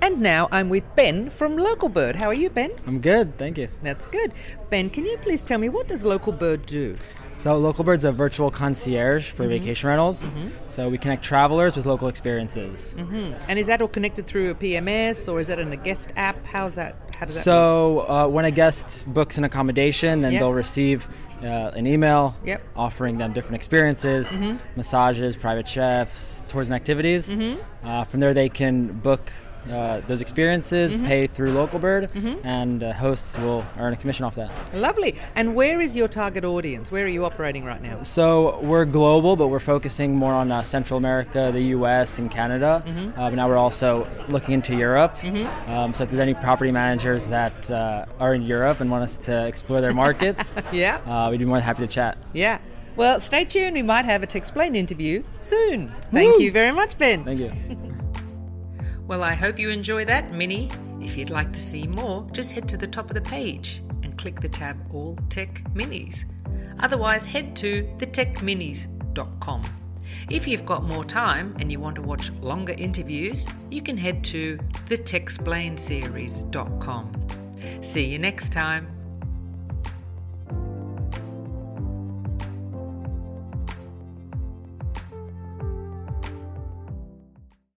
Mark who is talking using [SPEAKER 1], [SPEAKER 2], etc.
[SPEAKER 1] And now I'm with Ben from Localbird. How are you, Ben?
[SPEAKER 2] I'm good, thank you.
[SPEAKER 1] That's good. Ben, can you please tell me what does Local Bird do?
[SPEAKER 2] So, Localbird's a virtual concierge for vacation rentals. So, we connect travelers with local experiences.
[SPEAKER 1] hmm And is that all connected through a PMS or is that in a guest app? How's that? How does that?
[SPEAKER 2] So, uh, when a guest books an accommodation, then
[SPEAKER 1] Yep.
[SPEAKER 2] they'll receive uh, an email
[SPEAKER 1] Yep.
[SPEAKER 2] offering them different experiences, massages, private chefs, tours and activities. Uh, from there, they can book uh, those experiences, pay through Localbird, and uh, hosts will earn a commission off that.
[SPEAKER 1] Lovely. And where is your target audience? Where are you operating right now?
[SPEAKER 2] So we're global, but we're focusing more on uh, Central America, the U.S., and Canada.
[SPEAKER 1] Mm-hmm.
[SPEAKER 2] But now we're also looking into Europe. Um, so if there's any property managers that uh, are in Europe and want us to explore their markets,
[SPEAKER 1] Yeah.
[SPEAKER 2] uh, we'd be more than happy to chat.
[SPEAKER 1] Yeah. Well, stay tuned. We might have a Techsplained interview soon. Thank
[SPEAKER 2] Woo!
[SPEAKER 1] you very much, Ben.
[SPEAKER 2] Thank you.
[SPEAKER 1] Well, I hope you enjoy that, Mini. If you'd like to see more, just head to the top of the page and click the tab All Tech Minis. Otherwise, head to thetechminis.com. If you've got more time and you want to watch longer interviews, you can head to thetechsplainedseries.com. See you next time.